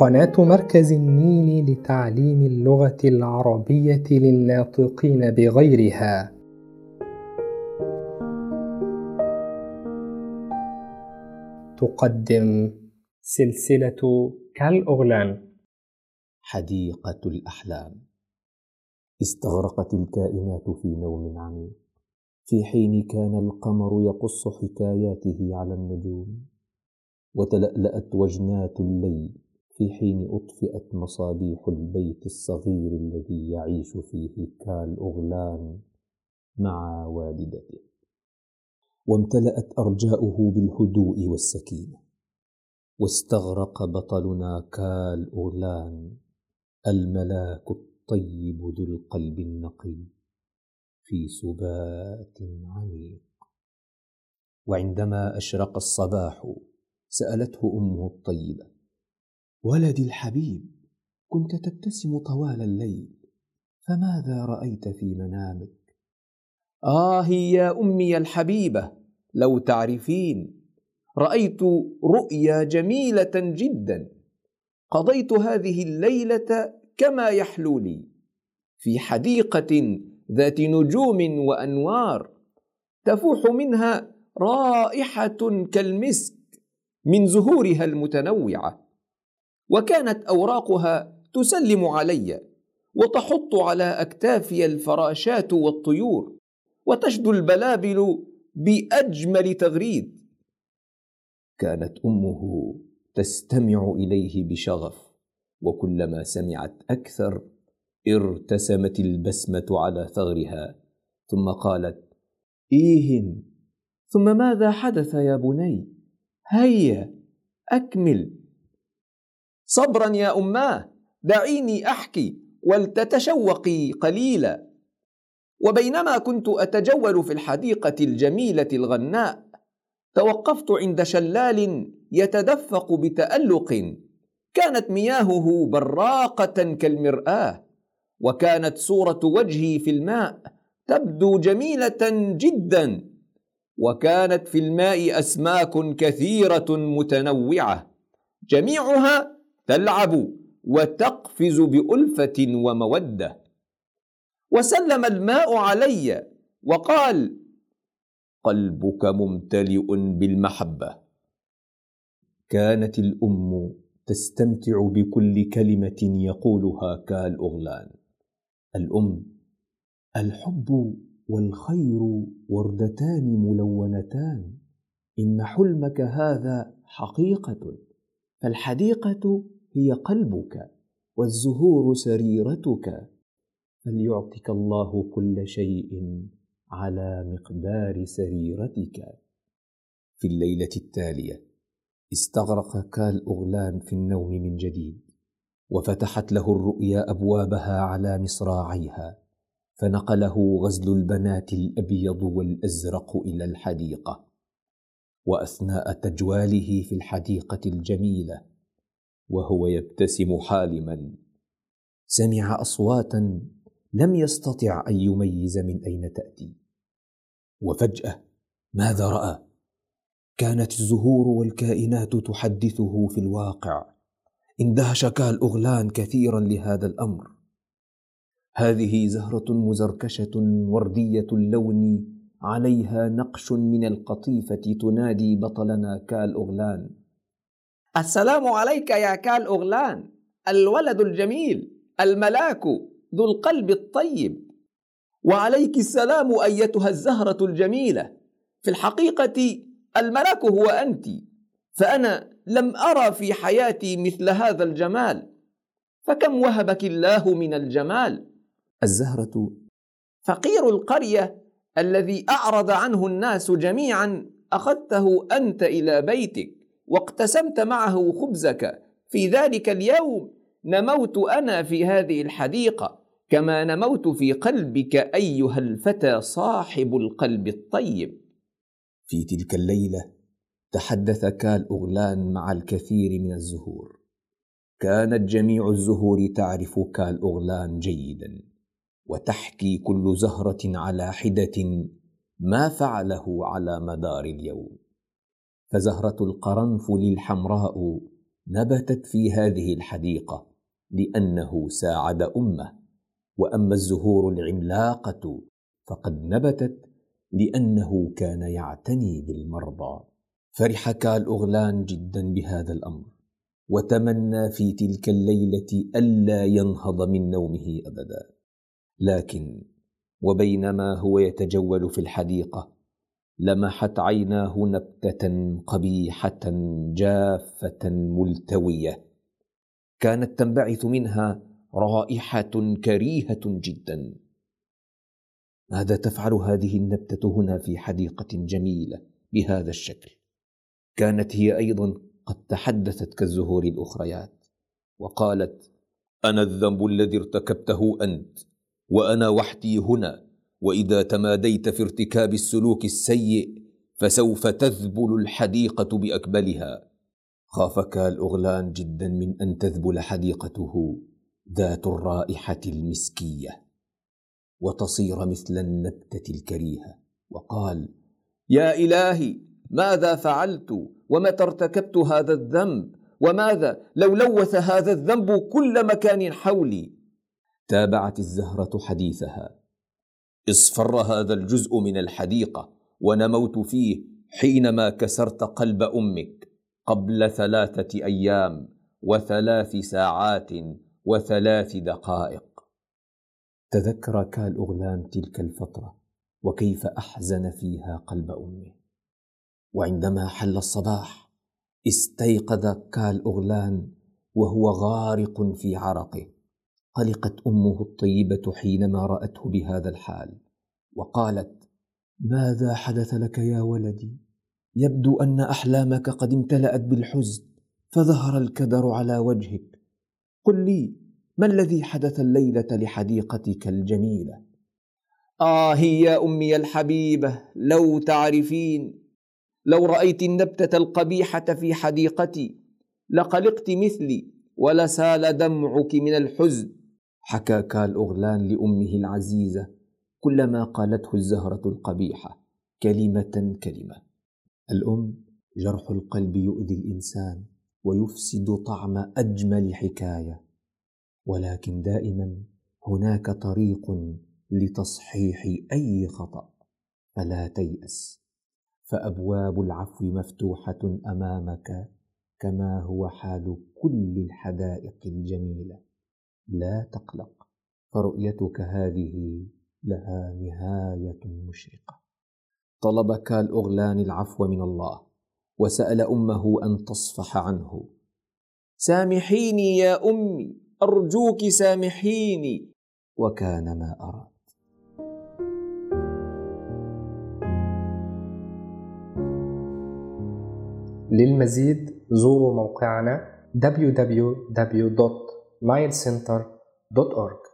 قناة مركز النيل لتعليم اللغة العربية للناطقين بغيرها. تقدم سلسلة كالأغلان. حديقة الأحلام. استغرقت الكائنات في نوم عميق. في حين كان القمر يقص حكاياته على النجوم. وتلألأت وجنات الليل. في حين أطفئت مصابيح البيت الصغير الذي يعيش فيه كالأغلان مع والدته. وامتلأت أرجاؤه بالهدوء والسكينة. واستغرق بطلنا كالأغلان الملاك الطيب ذو القلب النقي في سبات عميق. وعندما أشرق الصباح سألته أمه الطيبة ولدي الحبيب كنت تبتسم طوال الليل فماذا رأيت في منامك؟ آه يا أمي الحبيبة لو تعرفين رأيت رؤيا جميلة جدا قضيت هذه الليلة كما يحلو لي في حديقة ذات نجوم وأنوار تفوح منها رائحة كالمسك من زهورها المتنوعة وكانت أوراقها تسلم علي وتحط على أكتافي الفراشات والطيور وتشدو البلابل بأجمل تغريد. كانت أمه تستمع إليه بشغف وكلما سمعت أكثر ارتسمت البسمة على ثغرها ثم قالت إيه ثم ماذا حدث يا بني؟ هيا أكمل. صبرا يا أماه دعيني أحكي ولتتشوقي قليلا. وبينما كنت أتجول في الحديقة الجميلة الغناء توقفت عند شلال يتدفق بتألق كانت مياهه براقة كالمرآة وكانت صورة وجهي في الماء تبدو جميلة جدا وكانت في الماء أسماك كثيرة متنوعة جميعها تلعب وتقفز بألفة ومودة. وسلم الماء علي وقال قلبك ممتلئ بالمحبة. كانت الأم تستمتع بكل كلمة يقولها كالاغلان الأم الحب والخير وردتان ملونتان. إن حلمك هذا حقيقة. فالحديقة هي قلبك والزهور سريرتك. فليعطك الله كل شيء على مقدار سريرتك. في الليلة التالية استغرق كال اغلان في النوم من جديد وفتحت له الرؤيا أبوابها على مصراعيها فنقله غزل البنات الأبيض والأزرق إلى الحديقة وأثناء تجواله في الحديقة الجميلة وهو يبتسم حالما. سمع أصواتا لم يستطع أن يميز من أين تأتي. وفجأة ماذا رأى؟ كانت الزهور والكائنات تحدثه في الواقع. اندهش كالأغلان كثيرا لهذا الأمر. هذه زهرة مزركشة وردية اللون عليها نقش من القطيفة تنادي بطلنا كال أغلان السلام عليك يا كال أغلان الولد الجميل الملاك ذو القلب الطيب. وعليك السلام أيتها الزهرة الجميلة. في الحقيقة الملاك هو أنت فأنا لم أرى في حياتي مثل هذا الجمال. فكم وهبك الله من الجمال؟ الزهرة فقير القرية الذي أعرض عنه الناس جميعا أخذته أنت إلى بيتك. واقتسمت معه خبزك. في ذلك اليوم نموت أنا في هذه الحديقة كما نموت في قلبك أيها الفتى صاحب القلب الطيب. في تلك الليلة تحدث كال أغلان مع الكثير من الزهور. كانت جميع الزهور تعرف كال أغلان جيدا وتحكي كل زهرة على حدة ما فعله على مدار اليوم. فزهرة القرنفل الحمراء نبتت في هذه الحديقة لأنه ساعد أمه وأما الزهور العملاقة فقد نبتت لأنه كان يعتني بالمرضى. فرح كال أغلان جدا بهذا الأمر وتمنى في تلك الليلة ألا ينهض من نومه أبدا. لكن وبينما هو يتجول في الحديقة لمحت عيناه نبتة قبيحة جافة ملتوية. كانت تنبعث منها رائحة كريهة جدا. ماذا تفعل هذه النبتة هنا في حديقة جميلة بهذا الشكل؟ كانت هي أيضا قد تحدثت كالزهور الأخريات وقالت أنا الذنب الذي ارتكبته أنت وأنا وحدي هنا وإذا تماديت في ارتكاب السلوك السيء فسوف تذبل الحديقة بأكبلها خاف كالأغلان جدا من أن تذبل حديقته ذات الرائحة المسكية. وتصير مثل النبتة الكريهة. وقال يا إلهي ماذا فعلت؟ ومتى ارتكبت هذا الذنب؟ وماذا لو لوث هذا الذنب كل مكان حولي؟ تابعت الزهرة حديثها. اصفر هذا الجزء من الحديقة ونموت فيه حينما كسرت قلب أمك قبل ثلاثة أيام وثلاث ساعات وثلاث دقائق. تذكر كالأغلان تلك الفترة وكيف أحزن فيها قلب أمه وعندما حل الصباح استيقظ كالأغلان وهو غارق في عرقه. قلقت أمه الطيبة حينما رأته بهذا الحال وقالت ماذا حدث لك يا ولدي؟ يبدو أن أحلامك قد امتلأت بالحزن فظهر الكدر على وجهك. قل لي ما الذي حدث الليلة لحديقتك الجميلة؟ آه يا أمي الحبيبة لو تعرفين لو رأيت النبتة القبيحة في حديقتي لقلقت مثلي ولسال دمعك من الحزن. حكى كال أغلان لأمه العزيزة كل ما قالته الزهرة القبيحة كلمة كلمة. الأم جرح القلب يؤذي الإنسان ويفسد طعم أجمل حكاية ولكن دائما هناك طريق لتصحيح أي خطأ فلا تيأس. فأبواب العفو مفتوحة أمامك كما هو حال كل الحدائق الجميلة. لا تقلق فرؤيتك هذه لها نهاية مشرقة. طلب كالأغلان العفو من الله وسأل أمه أن تصفح عنه. سامحيني يا أمي أرجوك سامحيني. وكان ما أراد. للمزيد زوروا موقعنا nilecenter.org